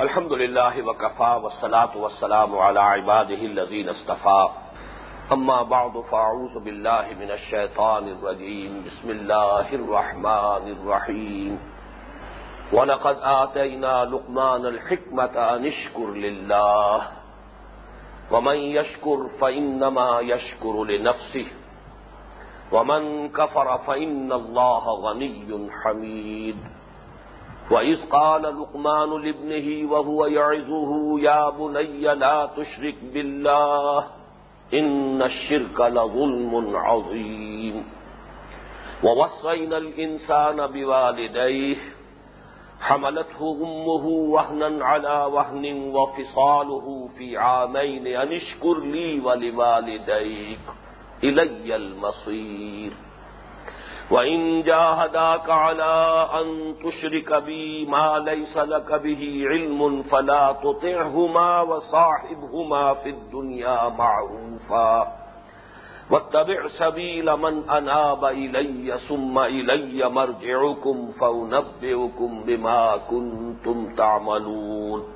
الحمد لله وكفى والصلاة والسلام على عباده الذين اصطفى أما بعد فأعوذ بالله من الشيطان الرجيم بسم الله الرحمن الرحيم ولقد آتينا لقمان الحكمة أن اشكر لله ومن يشكر فإنما يشكر لنفسه. ومن كفر فإن الله غني حميد وَإِذْ قَالَ لُقْمَانُ لِابْنِهِ وَهُوَ يَعِظُهُ يَا بُنَيَّ لَا تُشْرِكْ بِاللَّهِ إِنَّ الشِّرْكَ لَظُلْمٌ عَظِيمٌ وَوَصَّيْنَا الْإِنسَانَ بِوَالِدَيْهِ حملته أمه وهنا على وهن وفصاله في عامين أن اشكر لي ولوالديك إلي المصير وَإِن جَاهَدَاكَ عَلَىٰ أَن تُشْرِكَ بِي مَا لَيْسَ لَكَ بِهِ عِلْمٌ فَلَا تُطِعْهُمَا وَصَاحِبْهُمَا فِي الدُّنْيَا مَعْرُوفًا وَاتَّبِعْ سَبِيلَ مَنْ أَنَابَ إِلَيَّ ثُمَّ إِلَيَّ مَرْجِعُكُمْ فَأُنَبِّئُكُم بِمَا كُنتُمْ تَعْمَلُونَ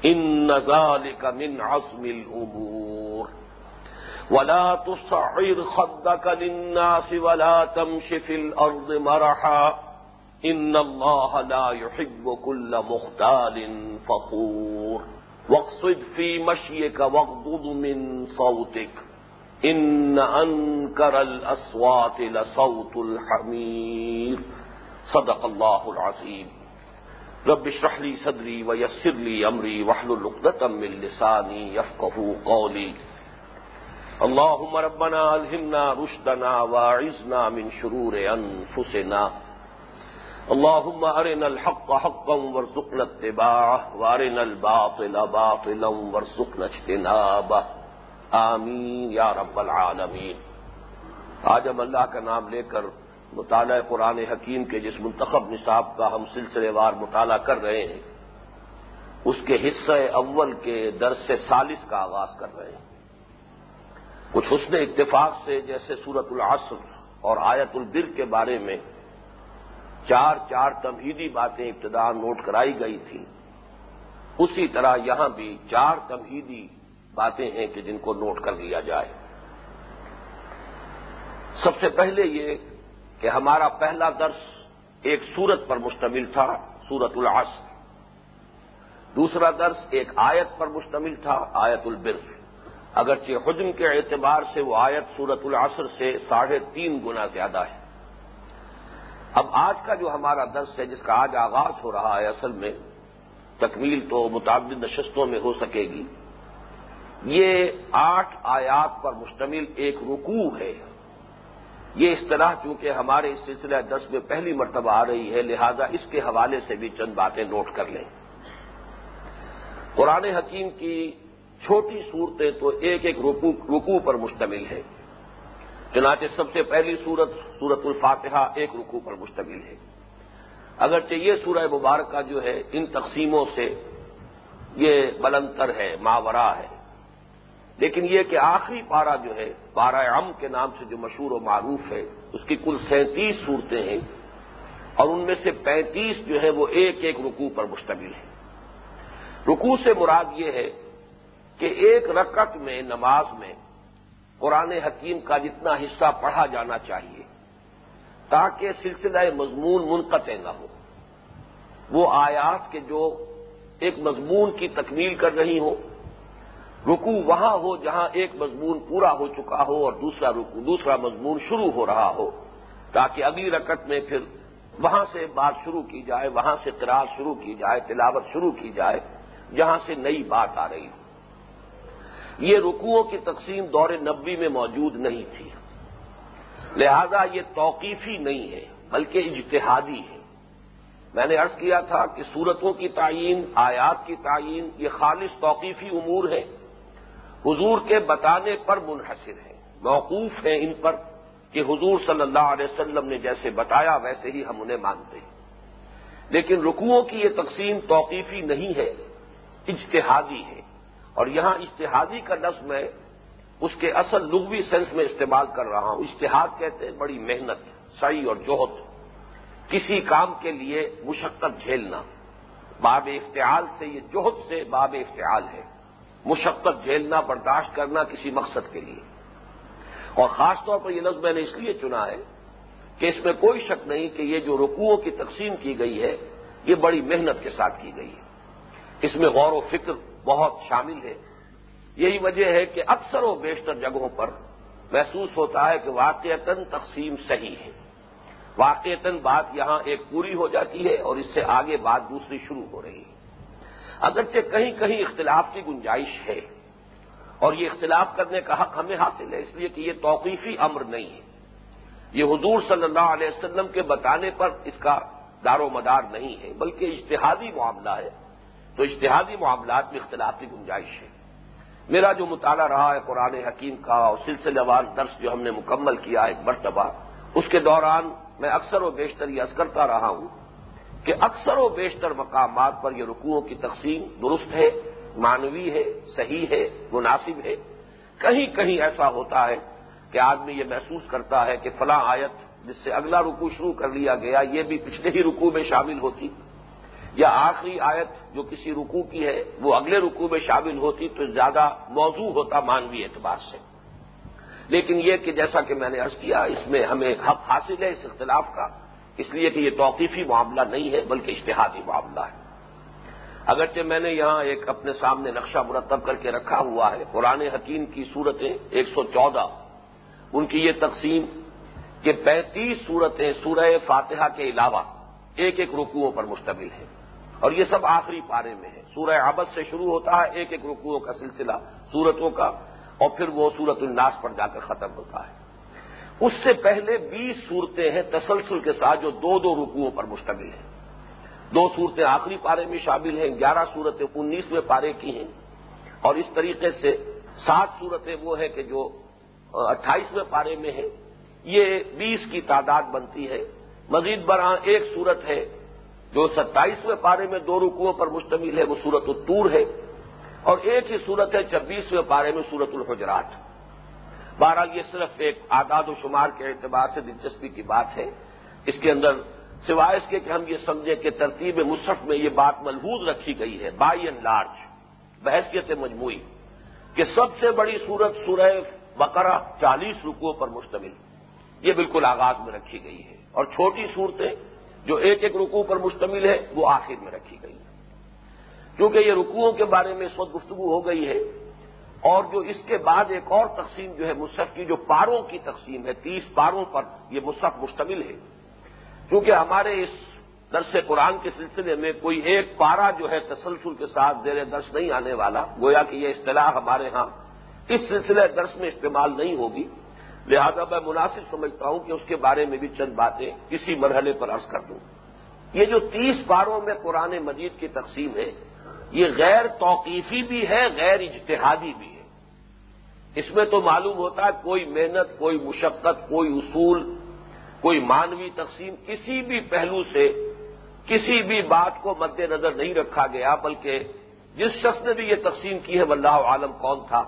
صابك إن ذلك من عصم الأمور. ولا تصعر خدك للناس ولا تمش في الأرض مرحا. إن الله لا يحب كل مختال فخور. واقصد في مشيك واغضض من صوتك. إن أنكر الأصوات لصوت الحمير. صدق الله العظيم. رب اشرح لي صدري ويسر لي أمري واحلل عقدة من لساني يفقه قولي. اللهم ربنا الهمنا رشدنا واعذنا من شرور انفسنا اللهم ارنا الحق حقا وارزقنا اتباعه وارنا الباطل باطلا وارزقنا اجتنابه. آمین یا رب العالمین آج ہم اللہ کا نام لے کر مطالعہ قرآن حکیم کے جس منتخب نصاب کا ہم سلسلے وار مطالعہ کر رہے ہیں، اس کے حصہ اول کے درس سالس کا آغاز کر رہے ہیں۔ کچھ حسن اتفاق سے جیسے سورت العصر اور آیت البر کے بارے میں چار چار تمہیدی باتیں ابتدا نوٹ کرائی گئی تھیں۔ اسی طرح یہاں بھی چار تمہیدی باتیں ہیں کہ جن کو نوٹ کر لیا جائے۔ سب سے پہلے یہ کہ ہمارا پہلا درس ایک سورت پر مشتمل تھا، سورت العصر۔ دوسرا درس ایک آیت پر مشتمل تھا، آیت البر۔ اگرچہ حجم کے اعتبار سے وہ آیت سورت العصر سے ساڑھے تین گنا زیادہ ہے۔ اب آج کا جو ہمارا درس ہے، جس کا آج آغاز ہو رہا ہے اصل میں، تکمیل تو متعدد نشستوں میں ہو سکے گی۔ یہ آٹھ آیات پر مشتمل ایک رکوع ہے۔ یہ اس طرح چونکہ ہمارے اس سلسلہ دس میں پہلی مرتبہ آ رہی ہے، لہذا اس کے حوالے سے بھی چند باتیں نوٹ کر لیں۔ قرآن حکیم کی چھوٹی صورتیں تو ایک ایک رکوع پر مشتمل ہے چنانچہ سب سے پہلی صورت سورت الفاتحہ ایک رکوع پر مشتمل ہے۔ اگرچہ یہ سورہ مبارکہ جو ہے، ان تقسیموں سے یہ بلندر ہے، ماورا ہے۔ لیکن یہ کہ آخری پارا جو ہے پارا ام کے نام سے جو مشہور و معروف ہے، اس کی کل سینتیس صورتیں ہیں اور ان میں سے پینتیس جو ہے وہ ایک ایک رکوع پر مشتمل ہے رکوع سے مراد یہ ہے کہ ایک رکعت میں، نماز میں قرآن حکیم کا جتنا حصہ پڑھا جانا چاہیے، تاکہ سلسلہ مضمون منقطع نہ ہو۔ وہ آیات کے جو ایک مضمون کی تکمیل کر رہی ہو رکو وہاں ہو جہاں ایک مضمون پورا ہو چکا ہو اور دوسرا رکو دوسرا مضمون شروع ہو رہا ہو، تاکہ اگلی رکعت میں پھر وہاں سے بات شروع کی جائے، وہاں سے تراج شروع کی جائے، تلاوت شروع کی جائے، جہاں سے نئی بات آ رہی ہو۔ یہ رکوعوں کی تقسیم دور نبی میں موجود نہیں تھی۔ لہذا یہ توقیفی نہیں ہے، بلکہ اجتہادی ہے۔ میں نے عرض کیا تھا کہ صورتوں کی تعین آیات کی تعین یہ خالص توقیفی امور ہے حضور کے بتانے پر منحصر ہے موقوف ہیں ان پر کہ حضور صلی اللہ علیہ وسلم نے جیسے بتایا ویسے ہی ہم انہیں مانتے ہیں۔ لیکن رکوعوں کی یہ تقسیم توقیفی نہیں ہے، اجتہادی ہے۔ اور یہاں اجتہادی کا لفظ میں اس کے اصل لغوی سینس میں استعمال کر رہا ہوں۔ اجتہاد کہتے ہیں بڑی محنت صحیح اور جوہد کسی کام کے لیے مشقت جھیلنا۔ باب افتعال سے، یہ جوہد سے باب افتعال ہے۔ مشقت جھیلنا، برداشت کرنا کسی مقصد کے لیے۔ اور خاص طور پر یہ لفظ میں نے اس لیے چنا ہے کہ اس میں کوئی شک نہیں کہ یہ جو رکوعوں کی تقسیم کی گئی ہے، یہ بڑی محنت کے ساتھ کی گئی ہے۔ اس میں غور و فکر بہت شامل ہے۔ یہی وجہ ہے کہ اکثر و بیشتر جگہوں پر محسوس ہوتا ہے کہ واقعتاً تقسیم صحیح ہے۔ واقعتاً بات یہاں ایک پوری ہو جاتی ہے اور اس سے آگے بات دوسری شروع ہو رہی ہے۔ اگرچہ کہیں کہیں اختلاف کی گنجائش ہے اور یہ اختلاف کرنے کا حق ہمیں حاصل ہے، اس لیے کہ یہ توقیفی امر نہیں ہے۔ یہ حضور صلی اللہ علیہ وسلم کے بتانے پر اس کا دار و مدار نہیں ہے، بلکہ اشتہادی معاملہ ہے۔ تو اشتہادی معاملات میں اختلاف کی گنجائش ہے۔ میرا جو مطالعہ رہا ہے قرآن حکیم کا اور سلسلہ وار درس جو ہم نے مکمل کیا ایک مرتبہ، اس کے دوران میں اکثر و بیشتر یہ عرض کرتا رہا ہوں۔ کہ اکثر و بیشتر مقامات پر یہ رکوعوں کی تقسیم درست ہے، مانوی ہے، صحیح ہے، مناسب ہے۔ کہیں کہیں ایسا ہوتا ہے کہ آدمی یہ محسوس کرتا ہے کہ فلاں آیت جس سے اگلا رکو شروع کر لیا گیا، یہ بھی پچھلے ہی رکوع میں شامل ہوتی۔ یا آخری آیت جو کسی رکوع کی ہے، وہ اگلے رکوع میں شامل ہوتی تو زیادہ موضوع ہوتا مانوی اعتبار سے۔ لیکن یہ کہ جیسا کہ میں نے عرض کیا، اس میں ہمیں حق حاصل ہے اس اختلاف کا اس لیے کہ یہ توقیفی معاملہ نہیں ہے، بلکہ اشتہادی معاملہ ہے۔ اگرچہ میں نے یہاں ایک اپنے سامنے نقشہ مرتب کر کے رکھا ہوا ہے، قرآن حکیم کی صورتیں ایک سو چودہ، ان کی یہ تقسیم کہ پینتیس صورتیں سورہ فاتحہ کے علاوہ ایک ایک رکوعوں پر مشتمل ہے اور یہ سب آخری پارے میں ہے سورہ آبد سے شروع ہوتا ہے، ایک ایک رکوعوں کا سلسلہ سورتوں کا، اور پھر وہ سورت الناس پر جا کر ختم ہوتا ہے۔ اس سے پہلے بیس صورتیں ہیں تسلسل کے ساتھ جو دو دو رکوعوں پر مشتمل ہیں۔ دو صورتیں آخری پارے میں شامل ہیں، گیارہ صورتیں انیسویں پارے کی ہیں۔ اور اس طریقے سے سات صورتیں وہ ہیں کہ جو اٹھائیسویں پارے میں ہیں۔ یہ بیس کی تعداد بنتی ہے۔ مزید برآں ایک صورت ہے جو ستائیسویں پارے میں دو رکوعوں پر مشتمل ہے، وہ صورت الطور ہے۔ اور ایک ہی صورت ہے چھبیسویں پارے میں صورت الحجرات۔ بہرحال یہ صرف ایک آداد و شمار کے اعتبار سے دلچسپی کی بات ہے۔ اس کے اندر سوائے اس کے کہ ہم یہ سمجھیں کہ ترتیب مصحف میں یہ بات ملحوظ رکھی گئی ہے بائی اینڈ لارج بحثیت مجموعی، کہ سب سے بڑی صورت سورہ بقرہ چالیس رکوعوں پر مشتمل، یہ بالکل آغاز میں رکھی گئی ہے۔ اور چھوٹی صورتیں جو ایک ایک رکوع پر مشتمل ہے، وہ آخر میں رکھی گئی ہیں۔ کیونکہ یہ رکوعوں کے بارے میں اس وقت گفتگو ہو گئی ہے اور جو اس کے بعد ایک اور تقسیم جو ہے مصحف کی، جو پاروں کی تقسیم ہے، تیس پاروں پر یہ مصحف مشتمل ہے۔ کیونکہ ہمارے اس درس قرآن کے سلسلے میں کوئی ایک پارا جو ہے تسلسل کے ساتھ زیر درس نہیں آنے والا، گویا کہ یہ اصطلاح ہمارے ہاں اس سلسلے درس میں استعمال نہیں ہوگی۔ لہذا میں مناسب سمجھتا ہوں کہ اس کے بارے میں بھی چند باتیں کسی مرحلے پر عرض کر دوں۔ یہ جو تیس پاروں میں قرآن مجید کی تقسیم ہے، یہ غیر توقیفی بھی ہے، غیر اجتہادی بھی۔ اس میں تو معلوم ہوتا ہے کوئی محنت، کوئی مشقت، کوئی اصول، کوئی مانوی تقسیم کسی بھی پہلو سے کسی بھی بات کو مد نظر نہیں رکھا گیا، بلکہ جس شخص نے بھی یہ تقسیم کی ہے، واللہ عالم کون تھا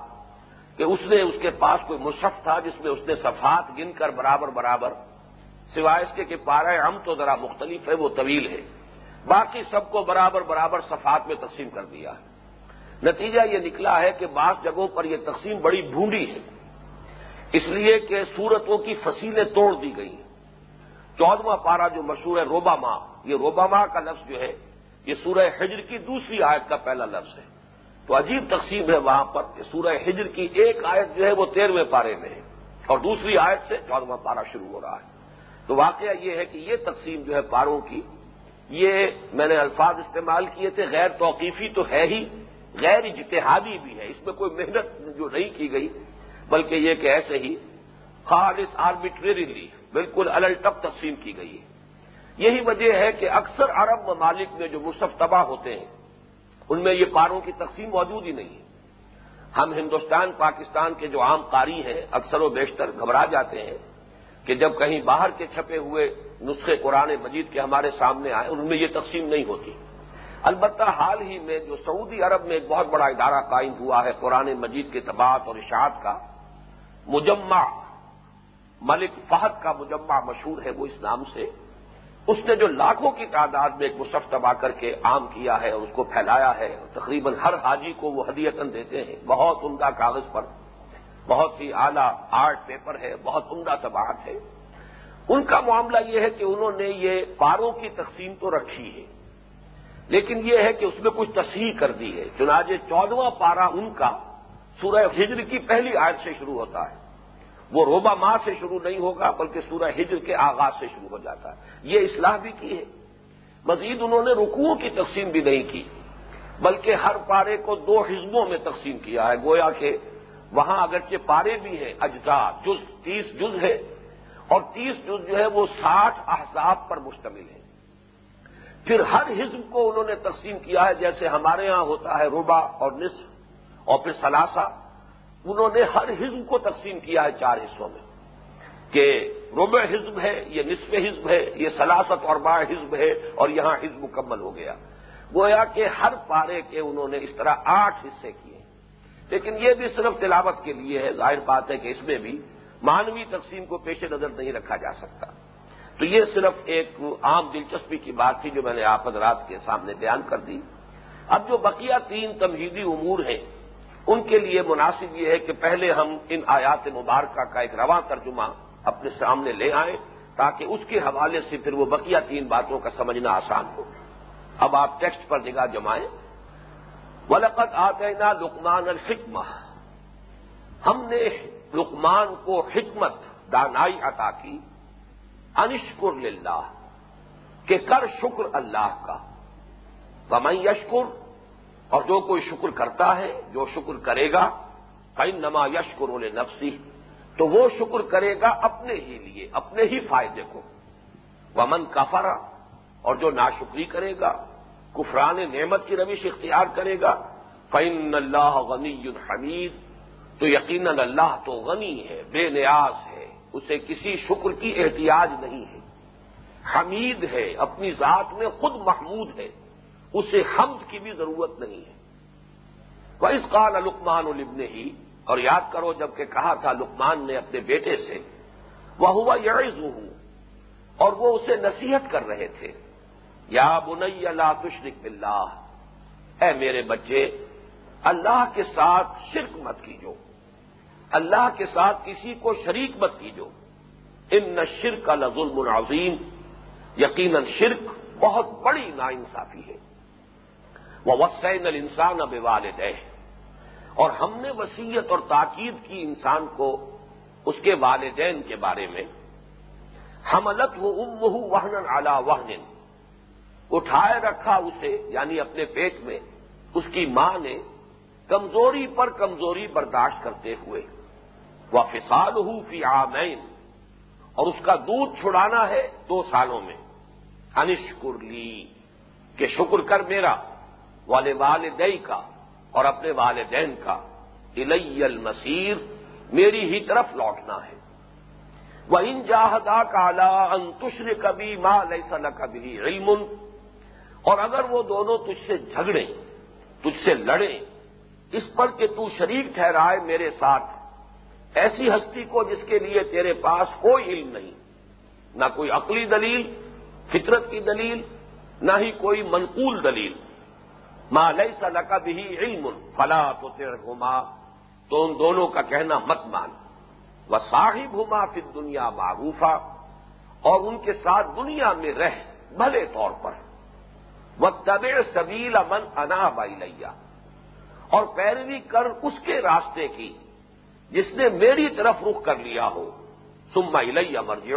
کہ اس نے اس کے پاس کوئی مصحف تھا جس میں اس نے صفات گن کر برابر برابر، سوائے اس کے کہ پارہ ہم تو ذرا مختلف ہے، وہ طویل ہے، باقی سب کو برابر برابر صفات میں تقسیم کر دیا ہے۔ نتیجہ یہ نکلا ہے کہ بعض جگہوں پر یہ تقسیم بڑی ڈھونڈی ہے۔ اس لیے کہ صورتوں کی فصیلیں توڑ دی گئی۔ ہیں چودواں پارا جو مشہور ہے روبا ماں یہ روبا ماں کا لفظ جو ہے، یہ سورہ ہجر کی دوسری آیت کا پہلا لفظ ہے۔ تو عجیب تقسیم ہے وہاں پر کہ سورہ ہجر کی ایک آیت جو ہے وہ تیرہویں پارے میں ہے۔ اور دوسری آیت سے چودواں پارا شروع ہو رہا ہے۔ تو واقعہ یہ ہے کہ یہ تقسیم جو ہے پاروں کی، یہ میں نے الفاظ استعمال کیے تھے، غیر توقیفی تو ہے ہی۔ غیر اجتہادی بھی ہے، اس میں کوئی محنت جو نہیں کی گئی، بلکہ یہ کہ ایسے ہی خالص آربیٹریریلی بالکل الٹپ تقسیم کی گئی ہے۔ یہی وجہ ہے کہ اکثر عرب ممالک میں جو مصف تباہ ہوتے ہیں، ان میں یہ پاروں کی تقسیم موجود ہی نہیں ہے۔ ہم ہندوستان، پاکستان کے جو عام قاری ہیں، اکثر و بیشتر گھبرا جاتے ہیں کہ جب کہیں باہر کے چھپے ہوئے نسخے قرآن مجید کے ہمارے سامنے آئے، ان میں یہ تقسیم نہیں ہوتی۔ البتہ حال ہی میں جو سعودی عرب میں ایک بہت بڑا ادارہ قائم ہوا ہے، قرآن مجید کے تباعت اور اشاعت کا، مجمع، ملک فہد کا مجمع مشہور ہے وہ اس نام سے۔ اس نے جو لاکھوں کی تعداد میں ایک مصف تباہ کر کے عام کیا ہے، اس کو پھیلایا ہے۔ تقریباً ہر حاجی کو وہ ہدیتن دیتے ہیں۔ بہت عمدہ کاغذ پر، بہت ہی اعلیٰ آرٹ پیپر ہے، بہت عمدہ طباعت ہے۔ ان کا معاملہ یہ ہے کہ انہوں نے یہ پاروں کی تقسیم تو رکھی ہے۔ لیکن یہ ہے کہ اس میں کچھ تصحیح کر دی ہے۔ چنانچہ چودواں پارا ان کا سورہ ہجر کی پہلی آیت سے شروع ہوتا ہے۔ وہ روبا ماہ سے شروع نہیں ہوگا، بلکہ سورہ ہجر کے آغاز سے شروع ہو جاتا ہے۔ یہ اصلاح بھی کی ہے۔ مزید انہوں نے رکوعوں کی تقسیم بھی نہیں کی، بلکہ ہر پارے کو دو حزبوں میں تقسیم کیا ہے۔ گویا کہ وہاں اگرچہ پارے بھی ہیں اجزا جز، تیس جز ہے۔ اور تیس جز جو ہے وہ ساٹھ احزاب پر مشتمل ہے پھر ہر حزب کو انہوں نے تقسیم کیا ہے، جیسے ہمارے ہاں ہوتا ہے روبا اور نصف اور پھر سلاسا انہوں نے ہر حزب کو تقسیم کیا ہے چار حصوں میں کہ ربع حزب ہے، یہ نصف حزب ہے، یہ سلاست اور با حزب ہے اور یہاں حزب مکمل ہو گیا۔ گویا کہ ہر پارے کے انہوں نے اس طرح آٹھ حصے کیے۔ لیکن یہ بھی صرف تلاوت کے لیے ہے، ظاہر بات ہے کہ اس میں بھی مانوی تقسیم کو پیش نظر نہیں رکھا جا سکتا۔ تو یہ صرف ایک عام دلچسپی کی بات تھی جو میں نے آپ حضرات کے سامنے بیان کر دی۔ اب جو بقیہ تین تمہیدی امور ہیں، ان کے لیے مناسب یہ ہے کہ پہلے ہم ان آیات مبارکہ کا ایک رواں ترجمہ اپنے سامنے لے آئیں تاکہ اس کے حوالے سے پھر وہ بقیہ تین باتوں کا سمجھنا آسان ہو۔ اب آپ ٹیکسٹ پر نگاہ جمائیں۔ ولقت آتے نا لکمان الحکمہ ہم نے لکمان کو حکمت دانائی عطا کی۔ انشکر للہ، کہ کر شکر اللہ کا۔ ومن یشکر، اور جو کوئی شکر کرتا ہے، جو شکر کرے گا کئی نما یشکر نفسی تو وہ شکر کرے گا اپنے ہی لیے، اپنے ہی فائدے کو۔ ومن کفرا اور جو ناشکری کرے گا، کفران نعمت کی روش اختیار کرے گا فعن اللہ غنی حمید تو یقیناً اللہ تو غنی ہے، بے نیاز ہے۔ اسے کسی شکر کی احتیاج نہیں ہے۔ حمید ہے، اپنی ذات میں خود محمود ہے۔ اسے حمد کی بھی ضرورت نہیں ہے۔ وہ اس قال لکمان البن ہی اور یاد کرو جبکہ کہا تھا لکمان نے اپنے بیٹے سے وہ ہوا یعز ہوں اور وہ اسے نصیحت کر رہے تھے۔ یا بنئی اللہ تشرق اللہ اے میرے بچے، اللہ کے ساتھ شرک مت کیجو۔ اللہ کے ساتھ کسی کو شریک مت کیجو۔ ان نہ شرک کا ظلم العظیم یقیناً شرک بہت بڑی ناانصافی ہے۔ وہ وسین الانسان اب والدہ اور ہم نے وسیعت اور تاکید کی انسان کو اس کے والدین کے بارے میں۔ حملت وہ ام وہن اعلی وہن اٹھائے رکھا اسے یعنی اپنے پیٹ میں، اس کی ماں نے کمزوری پر کمزوری برداشت کرتے ہوئے۔ وہ فساد ہو فی آمین اور اس کا دودھ چھڑانا ہے دو سالوں میں۔ انشکر لی، کہ شکر کر میرا والے والدئی کا اور اپنے والدین کا۔ الی المسیر میری ہی طرف لوٹنا ہے۔ وہ ان جاہدا کالا انتشر کبھی ماں لئی کبھی علم۔ اور اگر وہ دونوں تجھ سے جھگڑیں، تجھ سے لڑیں، اس پر کہ تو شریک ٹھہرائے میرے ساتھ۔ ایسی ہستی کو جس کے لیے تیرے پاس کوئی علم نہیں، نہ کوئی عقلی دلیل، فطرت کی دلیل، نہ ہی کوئی منقول دلیل۔ ماں لئی کا بھی علم فلا تو گھما تو ان دونوں کا کہنا مت مان۔ وہ صاحب ہما پھر دنیا معروفہ اور ان کے ساتھ دنیا میں رہ، بھلے طور پر۔ وہ طب سبیل امن انا بائی لیا اور پیروی کر اس کے راستے کی۔ جس نے میری طرف رخ کر لیا ہو۔ سما الیا مرجی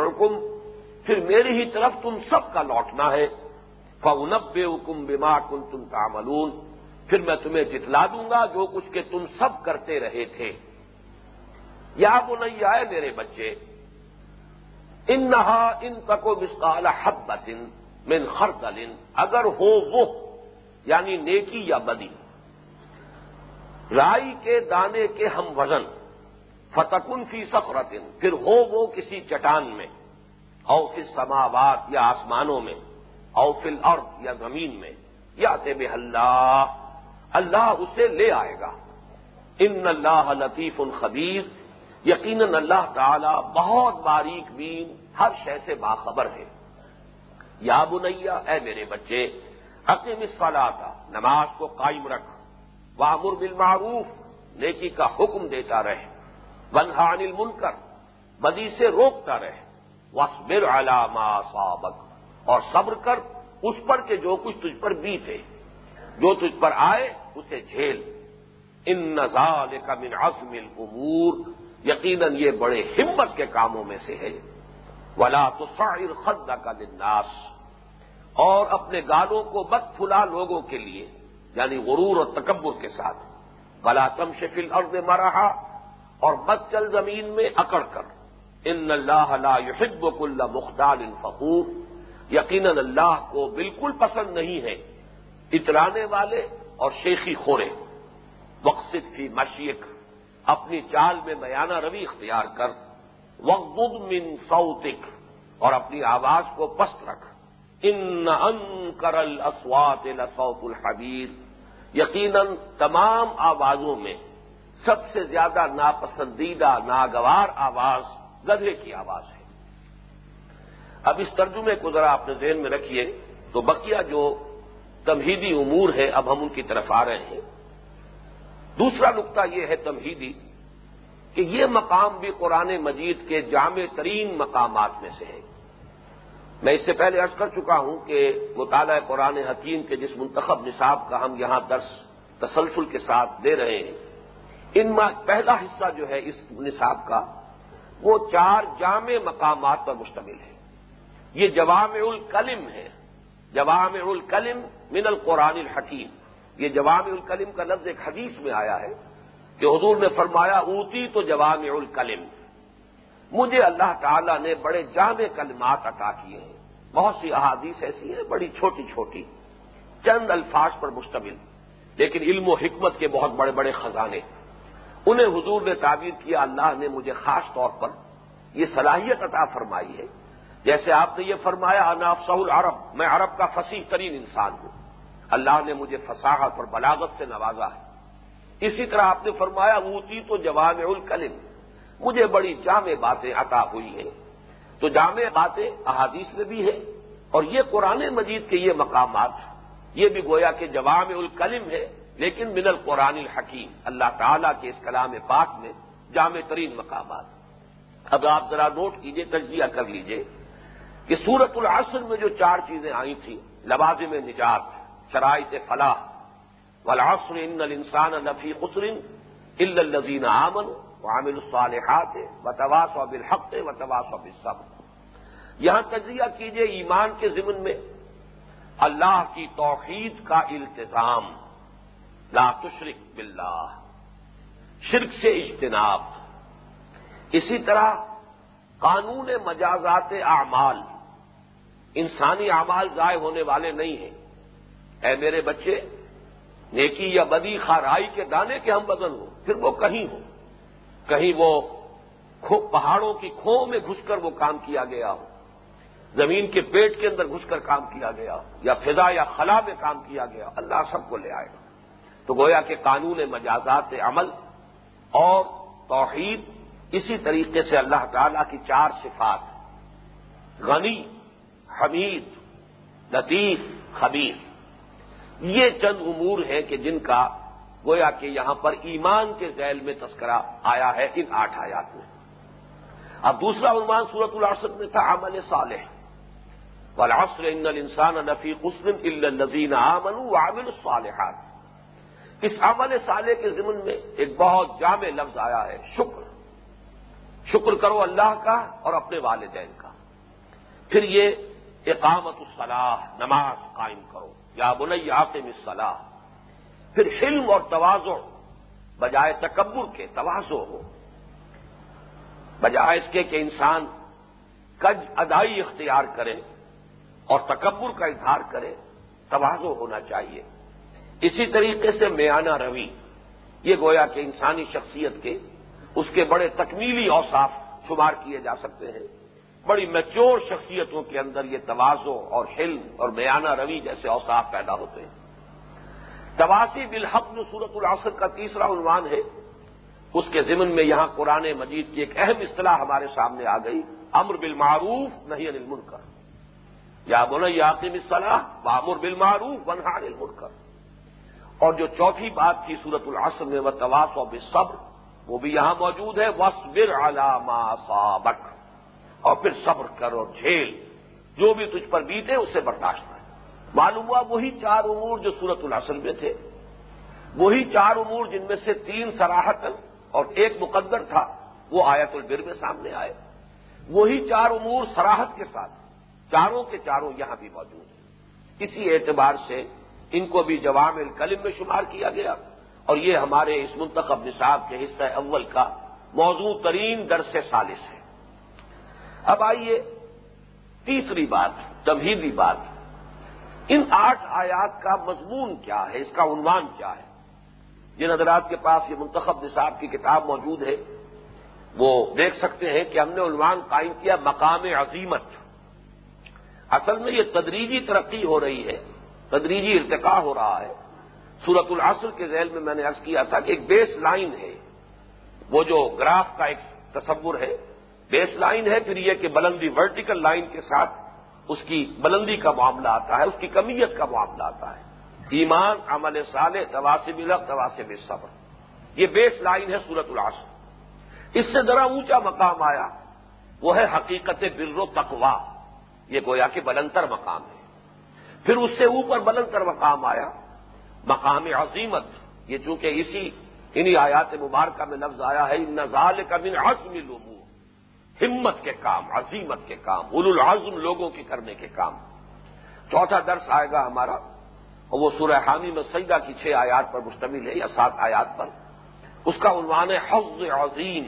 پھر میری ہی طرف تم سب کا لوٹنا ہے۔ فنب حکم بیما کن تم کا پھر میں تمہیں جتلا دوں گا جو کچھ کہ تم سب کرتے رہے تھے۔ یا وہ نہیں آئے میرے بچے ان نہا ان تکو مسکال حبت من خردل، اگر ہو وہ یعنی نیکی یا بدی، رائی کے دانے کے ہم وزن۔ فتکن فی سفرتن پھر ہو وہ کسی چٹان میں، او فی سماوات یا آسمانوں میں، او فل الارض یا زمین میں، یا طب اللہ اللہ اسے لے آئے گا۔ ان اللہ لطیف الخبیر یقیناً اللہ تعالی بہت باریک بین ہر شے سے باخبر ہے۔ یا بنیا، اے میرے بچے حقیم الصلاح نماز کو قائم رکھ، وامر بالمعروف، نیکی کا حکم دیتا رہے بنہان المنکر بدی سے روکتا رہے۔ وصبر علامہ صابق اور صبر کر اس پر کہ جو کچھ تجھ پر بیتے۔ جو تجھ پر آئے اسے جھیل۔ ان نظال کا من عزم الامور، یقیناً یہ بڑے ہمت کے کاموں میں سے ہے۔ ولا تو شاعر خد کا دناس اور اپنے گالوں کو بد پھلا لوگوں کے لیے یعنی غرور اور تکبر کے ساتھ۔ بلا تم شفل ارد مرحا اور بد چل زمین میں اکڑ کر۔ ان اللہ لا يحب كل مختال فخور۔ یقیناً اللہ کو بالکل پسند نہیں ہے اترانے والے اور شیخی خورے۔ مقصد فی مشیق، اپنی چال میں میانہ روی اختیار کر۔ وقت من سوتک اور اپنی آواز کو پست رکھ۔ ان ان کرل اسوات الحبیر۔ یقیناً تمام آوازوں میں سب سے زیادہ ناپسندیدہ ناگوار آواز گدھے کی آواز ہے۔ اب اس ترجمے کو ذرا اپنے ذہن میں رکھیے، تو بقیہ جو تمہیدی امور ہے اب ہم ان کی طرف آ رہے ہیں۔ دوسرا نقطہ یہ ہے تمہیدی کہ یہ مقام بھی قرآن مجید کے جامع ترین مقامات میں سے ہے۔ میں اس سے پہلے ارض کر چکا ہوں کہ مطالعہ قرآن حکیم کے جس منتخب نصاب کا ہم یہاں درس تسلسل کے ساتھ دے رہے ہیں ان میں پہلا حصہ جو ہے اس نصاب کا، وہ چار جامع مقامات پر مشتمل ہے۔ یہ جوام الکلم ہے۔ جوام الکلم من القرآن الحکیم۔ یہ جوام الکلم کا لفظ ایک حدیث میں آیا ہے کہ حضور نے فرمایا، اوتی تو جوام الکلم۔ مجھے اللہ تعالی نے بڑے جامع کلمات عطا کیے ہیں۔ بہت سی احادیث ایسی ہیں، بڑی چھوٹی چھوٹی، چند الفاظ پر مشتمل۔ لیکن علم و حکمت کے بہت بڑے بڑے خزانے۔ انہیں حضور نے تعبیر کیا، اللہ نے مجھے خاص طور پر یہ صلاحیت عطا فرمائی ہے۔ جیسے آپ نے یہ فرمایا اناف سہول عرب میں عرب کا فصیح ترین انسان ہوں۔ اللہ نے مجھے فصاحت اور بلاغت سے نوازا ہے۔ اسی طرح آپ نے فرمایا، اوتی تو جواب الکلم، مجھے بڑی جامع باتیں عطا ہوئی ہیں۔ تو جامع باتیں احادیث میں بھی ہے اور یہ قرآن مجید کے یہ مقامات یہ بھی گویا کہ جوام الکلم ہے۔ لیکن من القرآن الحکیم، اللہ تعالیٰ کے اس کلام پاک میں جامع ترین مقامات۔ اب آپ ذرا نوٹ کیجیے، تجزیہ کر لیجیے کہ سورت العصر میں جو چار چیزیں آئی تھیں، لوازم نجات، شرائط فلاح، والعصر ان الانسان نفی خسرن الزین آمن عامل الصالحات و تواس و بالحق و تواس و یہاں تجزیہ کیجیے ایمان کے ضمن میں، اللہ کی توحید کا التظام لا تشرک باللہ، شرک سے اجتناب۔ اسی طرح قانون مجازات اعمال، انسانی اعمال ضائع ہونے والے نہیں ہیں۔ اے میرے بچے، نیکی یا بدی خارائی کے دانے کے ہم بدن ہو پھر وہ کہیں ہو کہیں وہ پہاڑوں کی کھو میں گھس کر وہ کام کیا گیا ہو۔ زمین کے پیٹ کے اندر گھس کر کام کیا گیا ہو، یا فضا یا خلا میں کام کیا گیا اللہ سب کو لے آئے گا۔ تو گویا کہ قانون مجازات عمل اور توحید اسی طریقے سے اللہ تعالی کی چار صفات غنی، حمید، لطیف، خبیر۔ یہ چند امور ہیں کہ جن کا گویا کہ یہاں پر ایمان کے ذیل میں تذکرہ آیا ہے ان آٹھ آیات میں۔ اب دوسرا عنوان صورت العصر میں تھا، عمل صالح۔ والعصر ان الانسان نفی قسم الزین عامن وعمل الصالحات۔ اس عمل صالح کے ضمن میں ایک بہت جامع لفظ آیا ہے، شکر۔ شکر کرو اللہ کا اور اپنے والدین کا۔ پھر یہ اقامت الصلاح، نماز قائم کرو۔ یا بنئی آقم الصلاح۔ پھر حلم اور توازو بجائے تکبر کے توازو ہو۔ بجائے اس کے کہ انسان کج ادائی اختیار کرے اور تکبر کا اظہار کرے توازو ہونا چاہیے۔ اسی طریقے سے میانہ روی، یہ گویا کہ انسانی شخصیت کے اس کے بڑے تکمیلی اوصاف شمار کیے جا سکتے ہیں۔ بڑی میچور شخصیتوں کے اندر یہ توازو اور حلم اور میانہ روی جیسے اوصاف پیدا ہوتے ہیں۔ تواسی بالحق جو سورت العصر کا تیسرا عنوان ہے۔ اس کے ضمن میں یہاں قرآن مجید کی ایک اہم اصطلاح ہمارے سامنے آ گئی۔ امر بالمعروف نہیں انل منکر یا بولے یاقم اصطلاح بامر بالمعروف ونہار المنکر۔ اور جو چوتھی بات تھی سورت العصر میں وہ تواس و صبر وہ بھی یہاں موجود ہے وصبر علامہ سابق اور پھر صبر کر اور جھیل، جو بھی تجھ پر بیتے اسے برداشت ہے معلوم ہوا وہی چار امور جو سورت العصر میں تھے۔ وہی چار امور جن میں سے تین سراہت اور ایک مقدر تھا، وہ آیت البر میں سامنے آئے۔ وہی چار امور سراہت کے ساتھ، چاروں کے چاروں یہاں بھی موجود ہیں۔ اسی اعتبار سے ان کو بھی جوام الکلم میں شمار کیا گیا اور یہ ہمارے اس منتخب نصاب کے حصہ اول کا موضوع ترین درس سالس ہے۔ اب آئیے تیسری بات، تمہیدی بات۔ ان آٹھ آیات کا مضمون کیا ہے؟ اس کا عنوان کیا ہے؟ جن حضرات کے پاس یہ منتخب نصاب کی کتاب موجود ہے، وہ دیکھ سکتے ہیں کہ ہم نے عنوان قائم کیا مقام عظیمت۔ اصل میں یہ تدریجی ترقی ہو رہی ہے۔ تدریجی ارتقا ہو رہا ہے۔ سورت العصر کے ذیل میں میں نے عرض کیا تھا کہ ایک بیس لائن ہے۔ وہ جو گراف کا ایک تصور ہے، بیس لائن ہے، پھر یہ کہ بلندی ورٹیکل لائن کے ساتھ اس کی بلندی کا معاملہ آتا ہے، اس کی کمیت کا معاملہ آتا ہے۔ ایمان، عمل سال تواسب الگ تواسب صبر۔ یہ بیس لائن ہے سورت العصر۔ اس سے ذرا اونچا مقام آیا، وہ ہے حقیقت بر و تقوا یہ گویا کہ بلندر مقام ہے۔ پھر اس سے اوپر بلندر مقام آیا۔ مقام عظیمت۔ یہ چونکہ اسی انہی آیات مبارکہ میں لفظ آیا ہے، ان نظال کا من عزم لوگوں ہمت کے کام، عظیمت کے کام ال العظم لوگوں کے کرنے کے کام۔ چوتھا درس آئے گا ہمارا، اور وہ سورہ حامی میں سیدہ کی چھ آیات پر مشتمل ہے، یا سات آیات پر۔ اس کا عنوان ہے حفظ عظیم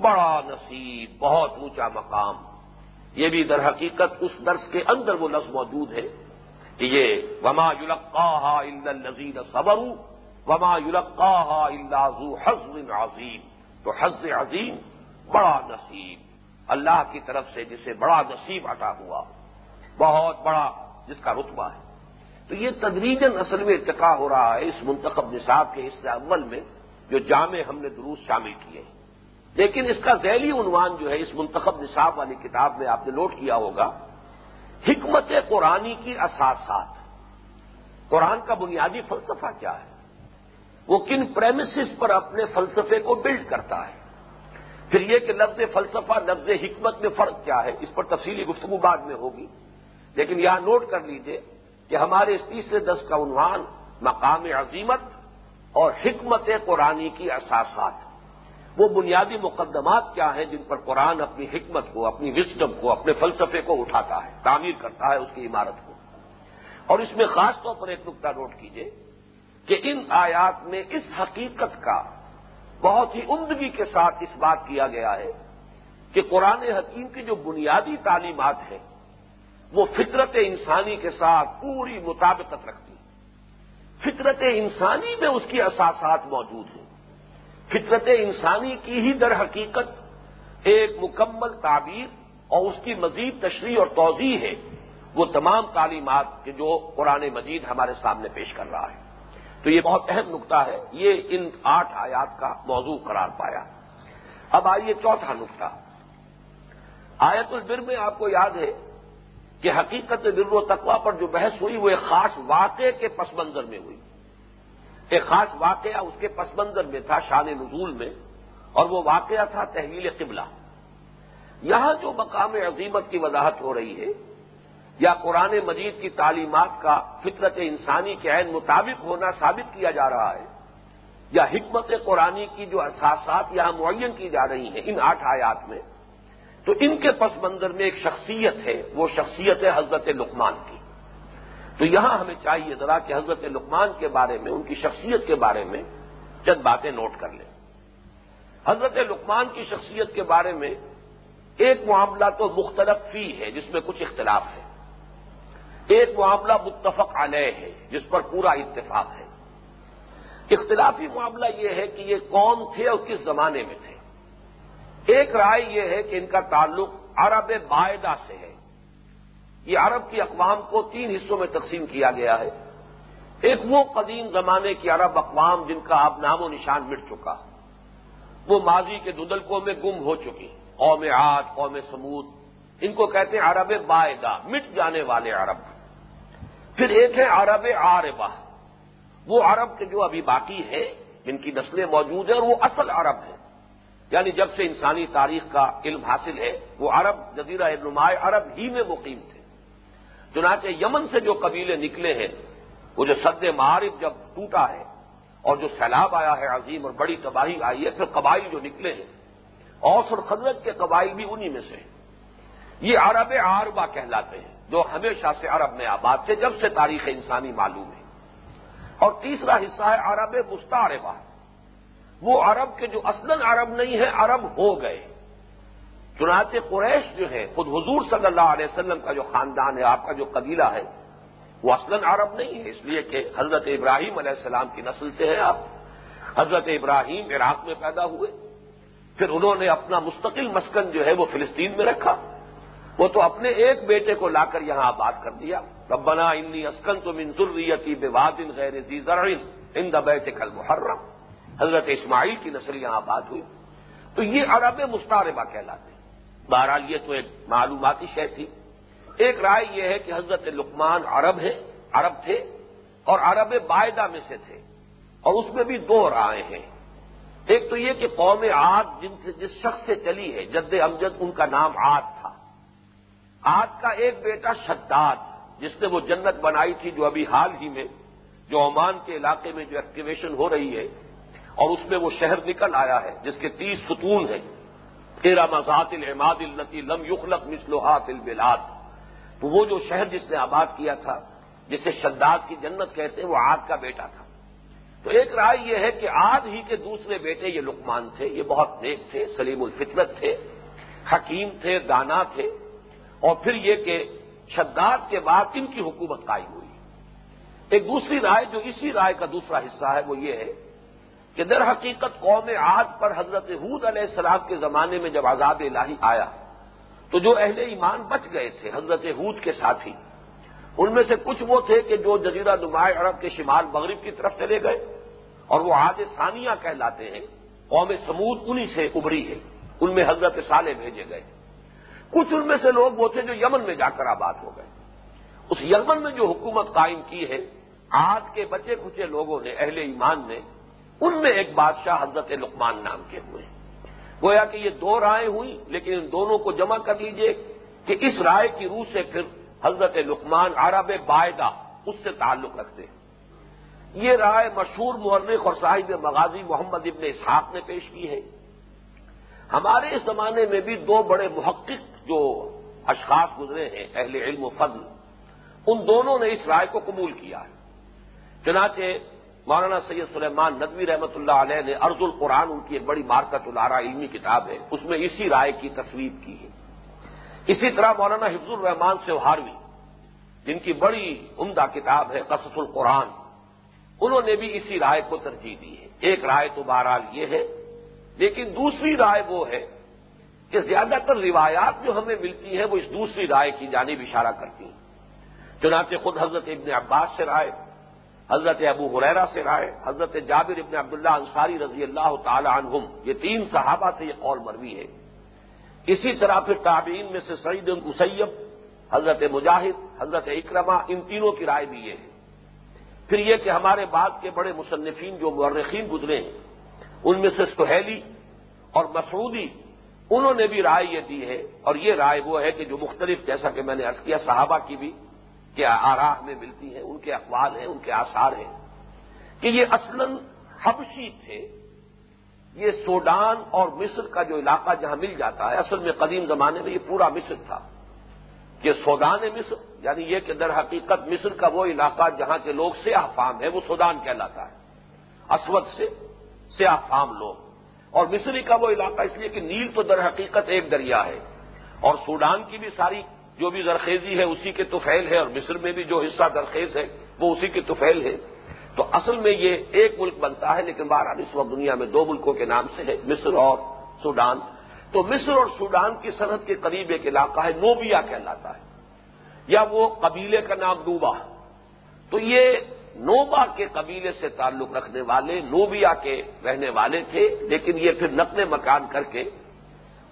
بڑا نصیب، بہت اونچا مقام۔ یہ بھی در حقیقت اس درس کے اندر وہ لفظ موجود ہے۔ کہ یہ وما یلقاہا الا الذین صبروا وما یلقاہا الا ذو حظ عظیم تو حز عظیم بڑا نصیب اللہ کی طرف سے جسے بڑا نصیب عطا ہوا، بہت بڑا جس کا رتبہ ہے۔ تو یہ تدریجن اصل میں ارتقا ہو رہا ہے اس منتخب نصاب کے حصے اول میں جو جامع ہم نے دروس شامل کیے ہیں۔ لیکن اس کا ذیلی عنوان جو ہے اس منتخب نصاب والی کتاب میں آپ نے نوٹ کیا ہوگا حکمت قرآنی کی اساسات۔ قرآن کا بنیادی فلسفہ کیا ہے؟ وہ کن پریمسز پر اپنے فلسفے کو بلڈ کرتا ہے؟ پھر یہ کہ لفظ فلسفہ، لفظ حکمت میں فرق کیا ہے؟ اس پر تفصیلی گفتگو بعد میں ہوگی۔ لیکن یہاں نوٹ کر لیجیے کہ ہمارے اس تیسرے دس کا عنوان مقام عظیمت اور حکمت قرآنی کی اساسات۔ وہ بنیادی مقدمات کیا ہیں جن پر قرآن اپنی حکمت کو، اپنی وسڈم کو، اپنے فلسفے کو اٹھاتا ہے، تعمیر کرتا ہے، اس کی عمارت کو۔ اور اس میں خاص طور پر ایک نقطہ نوٹ کیجیے کہ ان آیات میں اس حقیقت کا بہت ہی عمدگی کے ساتھ اس بات کیا گیا ہے کہ قرآن حکیم کی جو بنیادی تعلیمات ہیں، وہ فطرت انسانی کے ساتھ پوری مطابقت رکھتی فطرت انسانی میں اس کی اساسات موجود ہیں۔ فطرت انسانی کی ہی در حقیقت ایک مکمل تعبیر اور اس کی مزید تشریح اور توضیع ہے وہ تمام تعلیمات کے جو قرآن مجید ہمارے سامنے پیش کر رہا ہے۔ تو یہ بہت اہم نقطہ ہے۔ یہ ان آٹھ آیات کا موضوع قرار پایا۔ اب آئیے چوتھا نقطہ۔ آیت البر میں آپ کو یاد ہے کہ حقیقت بر و تقوا پر جو بحث ہوئی وہ ایک خاص واقعے کے پس منظر میں ہوئی۔ ایک خاص واقعہ اس کے پس منظر میں تھا، شان نزول میں، اور وہ واقعہ تھا تحویل قبلہ۔ یہاں جو مقام عظیمت کی وضاحت ہو رہی ہے، یا قرآن مجید کی تعلیمات کا فطرت انسانی کے عین مطابق ہونا ثابت کیا جا رہا ہے، یا حکمت قرآنی کی جو احساسات یہاں معین کی جا رہی ہیں، ان آٹھ آیات میں، تو ان کے پس منظر میں ایک شخصیت ہے، وہ شخصیت ہے حضرت لقمان کی۔ تو یہاں ہمیں چاہیے ذرا کہ حضرت لقمان کے بارے میں، ان کی شخصیت کے بارے میں چند باتیں نوٹ کر لیں۔ حضرت لقمان کی شخصیت کے بارے میں ایک معاملہ تو مختلف فی ہے، جس میں کچھ اختلاف ہے۔ ایک معاملہ متفق علیہ ہے، جس پر پورا اتفاق ہے۔ اختلافی معاملہ یہ ہے کہ یہ کون تھے اور کس زمانے میں تھے۔ ایک رائے یہ ہے کہ ان کا تعلق عرب باعدہ سے ہے۔ یہ عرب کی اقوام کو تین حصوں میں تقسیم کیا گیا ہے۔ ایک وہ قدیم زمانے کی عرب اقوام جن کا اب نام و نشان مٹ چکا۔ وہ ماضی کے ددلکوں میں گم ہو چکی۔ قوم عاد، قوم سمود ان کو کہتے ہیں عرب باعدہ مٹ جانے والے عرب۔ پھر ایک ہے عرب عاربہ۔ وہ عرب کے جو ابھی باقی ہے جن کی نسلیں موجود ہیں، اور وہ اصل عرب ہیں۔ یعنی جب سے انسانی تاریخ کا علم حاصل ہے، وہ عرب، جزیرہ نمایاں عرب ہی میں مقیم تھے۔ چنانچہ یمن سے جو قبیلے نکلے ہیں، وہ جو سد معارف جب ٹوٹا ہے اور جو سیلاب آیا ہے عظیم اور بڑی تباہی آئی ہے، پھر قبائل جو نکلے ہیں، اوس اور خدرت کے قبائل بھی انہی میں سے یہ عرب عاربہ کہلاتے ہیں، جو ہمیشہ سے عرب میں آباد تھے، جب سے تاریخ انسانی معلوم ہے۔ اور تیسرا حصہ ہے عرب مستعربہ وہ عرب کے جو اصل عرب نہیں ہے عرب ہو گئے۔ چنانچہ قریش جو ہے، خود حضور صلی اللہ علیہ وسلم کا جو خاندان ہے، آپ کا جو قبیلہ ہے، وہ اصل عرب نہیں ہے، اس لیے کہ حضرت ابراہیم علیہ السلام کی نسل سے ہیں آپ۔ حضرت ابراہیم عراق میں پیدا ہوئے، پھر انہوں نے اپنا مستقل مسکن جو ہے، وہ فلسطین میں رکھا۔ وہ تو اپنے ایک بیٹے کو لا کر یہاں آباد کر دیا۔ ربنا انی اسکن تو منظریتی بے وادن غیر ان دبیت کل محرم حضرت اسماعیل کی نسل یہاں آباد ہوئی۔ تو یہ عرب مستعربہ کہلاتے ہیں۔ بہرحال یہ تو ایک معلوماتی شے تھی۔ ایک رائے یہ ہے کہ حضرت لقمان عرب ہے عرب تھے اور عرب باعدہ میں سے تھے۔ اور اس میں بھی دو رائے ہیں۔ ایک تو یہ کہ قوم عاد جن سے جس شخص سے چلی ہے، جد امجد، ان کا نام عاد تھا۔ عاد کا ایک بیٹا شداد، جس نے وہ جنت بنائی تھی جو ابھی حال ہی میں، جو عمان کے علاقے میں جو ایکٹیویشن ہو رہی ہے، اور اس میں وہ شہر نکل آیا ہے، جس کے تیس ستون ہیں۔ تیرا مذات العماد النتی لم یخلق مسلوحات البلاد۔ تو وہ جو شہر جس نے آباد کیا تھا، جسے شداد کی جنت کہتے ہیں، وہ آد کا بیٹا تھا۔ تو ایک رائے یہ ہے کہ آد ہی کے دوسرے بیٹے یہ لکمان تھے، یہ بہت نیک تھے، سلیم الفطرت تھے، حکیم تھے، دانا تھے۔ اور پھر یہ کہ شداد کے بعد ان کی حکومت قائم ہوئی۔ ایک دوسری رائے جو اسی رائے کا دوسرا حصہ ہے، وہ یہ ہے کہ در حقیقت قوم عاد پر حضرت حود علیہ السلام کے زمانے میں جب عذاب الہی آیا، تو جو اہل ایمان بچ گئے تھے، حضرت حود کے ساتھی، ان میں سے کچھ وہ تھے کہ جو جزیرہ نمایاں عرب کے شمال مغرب کی طرف چلے گئے، اور وہ آج ثانیہ کہلاتے ہیں، قوم سمود انہی سے ابری ہے، ان میں حضرت سالے بھیجے گئے۔ کچھ ان میں سے لوگ وہ تھے جو یمن میں جا کر آباد ہو گئے۔ اس یمن میں جو حکومت قائم کی ہے آج کے بچے کچے لوگوں نے، اہل ایمان نے ان میں ایک بادشاہ حضرت لقمان نام کے ہوئے۔ گویا کہ یہ دو رائے ہوئی، لیکن ان دونوں کو جمع کر لیجیے کہ اس رائے کی روح سے پھر حضرت لقمان عرب باعدہ اس سے تعلق رکھتے ہیں۔ یہ رائے مشہور مورخ اور صاحب مغازی محمد ابن اسحاق نے پیش کی ہے۔ ہمارے اس زمانے میں بھی دو بڑے محقق جو اشخاص گزرے ہیں، اہل علم و فضل، ان دونوں نے اس رائے کو قبول کیا ہے۔ چنانچہ مولانا سید سلیمان ندوی رحمۃ اللہ علیہ نے ارض القرآن، ان کی ایک بڑی مارکت الارا علمی کتاب ہے، اس میں اسی رائے کی تصویر کی ہے۔ اسی طرح مولانا حفظ الرحمان سوہاروی جن کی بڑی عمدہ کتاب ہے قصص القرآن، انہوں نے بھی اسی رائے کو ترجیح دی ہے۔ ایک رائے تو بہرحال یہ ہے، لیکن دوسری رائے وہ ہے کہ زیادہ تر روایات جو ہمیں ملتی ہیں، وہ اس دوسری رائے کی جانب اشارہ کرتی ہیں۔ چنانچہ خود حضرت ابن عباس سے رائے حضرت ابو حریرا سے رائے، حضرت جابر ابن عبداللہ انصاری رضی اللہ تعالی عنہم، یہ تین صحابہ سے یہ قول مروی ہے۔ اسی طرح پھر تابعین میں سے سعید السیب حضرت مجاہد، حضرت اکرما ان تینوں کی رائے بھی یہ ہے۔ پھر یہ کہ ہمارے بعد کے بڑے مصنفین جو مرخین گزرے ہیں، ان میں سے سہیلی اور مسعودی، انہوں نے بھی رائے یہ دی ہے۔ اور یہ رائے وہ ہے کہ جو مختلف، جیسا کہ میں نے ارض کیا، صحابہ کی بھی کہ آراہ میں ملتی ہیں، ان کے اقوال ہیں، ان کے آثار ہیں۔ کہ یہ اصلاً حبشی تھے، یہ سوڈان اور مصر کا جو علاقہ جہاں مل جاتا ہے، اصل میں قدیم زمانے میں یہ پورا مصر تھا۔ یہ سودان مصر یعنی یہ کہ در حقیقت مصر کا وہ علاقہ جہاں کے لوگ سیاہ فام ہے وہ سودان کہلاتا ہے۔ اسود سے سیاہ فام لوگ۔ اور مصری کا وہ علاقہ اس لیے کہ نیل تو در حقیقت ایک دریا ہے۔ اور سوڈان کی بھی ساری جو بھی زرخیزی ہے اسی کے توفیل ہے اور مصر میں بھی جو حصہ زرخیز ہے وہ اسی کے توفیل ہے۔ تو اصل میں یہ ایک ملک بنتا ہے لیکن بہرحال اس وقت دنیا میں دو ملکوں کے نام سے ہے، مصر اور سوڈان۔ تو مصر اور سوڈان کی سرحد کے قریب ایک علاقہ ہے، نوبیا کہلاتا ہے۔ یا وہ قبیلے کا نام نوبا۔ تو یہ نوبا کے قبیلے سے تعلق رکھنے والے، نوبیا کے رہنے والے تھے، لیکن یہ پھر نقل مکان کر کے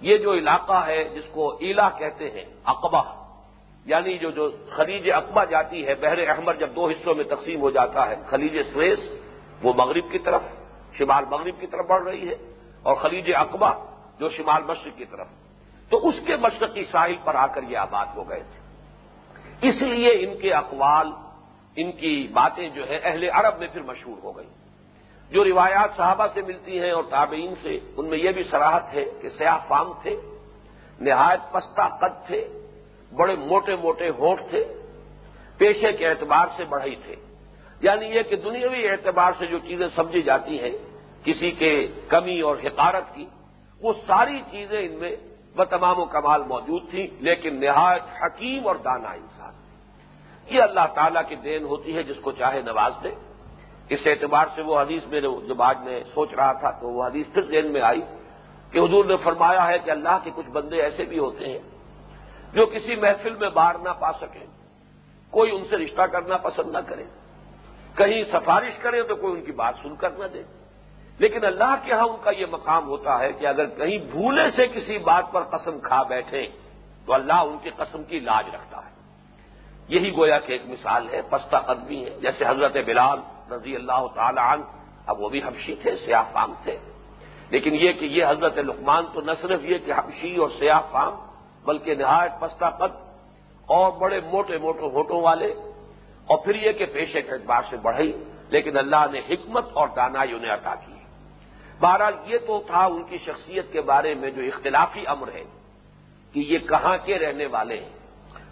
یہ جو علاقہ ہے جس کو ایلا کہتے ہیں، اقبا یعنی جو جو خلیج اقبا جاتی ہے، بحر احمد جب دو حصوں میں تقسیم ہو جاتا ہے، خلیج سویس، وہ مغرب کی طرف، شمال مغرب کی طرف بڑھ رہی ہے، اور خلیج اقبا جو شمال مشرق کی طرف۔ تو اس کے مشرقی ساحل پر آ کر یہ آباد ہو گئے تھے۔ اس لیے ان کے اقوال، ان کی باتیں جو ہے، اہل عرب میں پھر مشہور ہو گئی جو روایات صحابہ سے ملتی ہیں اور تابعین سے، ان میں یہ بھی سراہت ہے کہ سیاہ فام تھے، نہایت پستہ قد تھے، بڑے موٹے موٹے ہوٹ تھے، پیشے کے اعتبار سے بڑھئی تھے۔ یعنی یہ کہ دنیاوی اعتبار سے جو چیزیں سمجھی جاتی ہیں، کسی کے کمی اور حقارت کی، وہ ساری چیزیں ان میں بتمام و کمال موجود تھیں، لیکن نہایت حکیم اور دانا انسان۔ یہ اللہ تعالیٰ کی دین ہوتی ہے جس کو چاہے نواز دے۔ اس اعتبار سے وہ حدیث میں جب آج میں سوچ رہا تھا تو وہ حدیث پھر دین میں آئی کہ حضور نے فرمایا ہے کہ اللہ کے کچھ بندے ایسے بھی ہوتے ہیں جو کسی محفل میں بار نہ پا سکیں، کوئی ان سے رشتہ کرنا پسند نہ کرے۔ کہیں سفارش کرے تو کوئی ان کی بات سن کر نہ دے۔ لیکن اللہ کے ہاں ان کا یہ مقام ہوتا ہے کہ اگر کہیں بھولے سے کسی بات پر قسم کھا بیٹھے تو اللہ ان کی قسم کی لاج رکھتا ہے۔ یہی گویا کہ ایک مثال ہے، پستہ قدمی ہے، جیسے حضرت بلال رضی اللہ تعالی عنہ، اب وہ بھی حبشی تھے، سیاہ فام تھے۔ لیکن یہ کہ یہ حضرت لقمان تو نہ صرف یہ کہ حبشی اور سیاہ فام، بلکہ نہایت پستہ قد اور بڑے موٹے موٹے ہوٹوں والے۔ اور پھر یہ کہ پیشے کے اعتبار سے بڑھئی، لیکن اللہ نے حکمت اور دانائی انہیں عطا کی۔ بہرحال یہ تو تھا ان کی شخصیت کے بارے میں جو اختلافی امر ہے کہ یہ کہاں کے رہنے والے ہیں،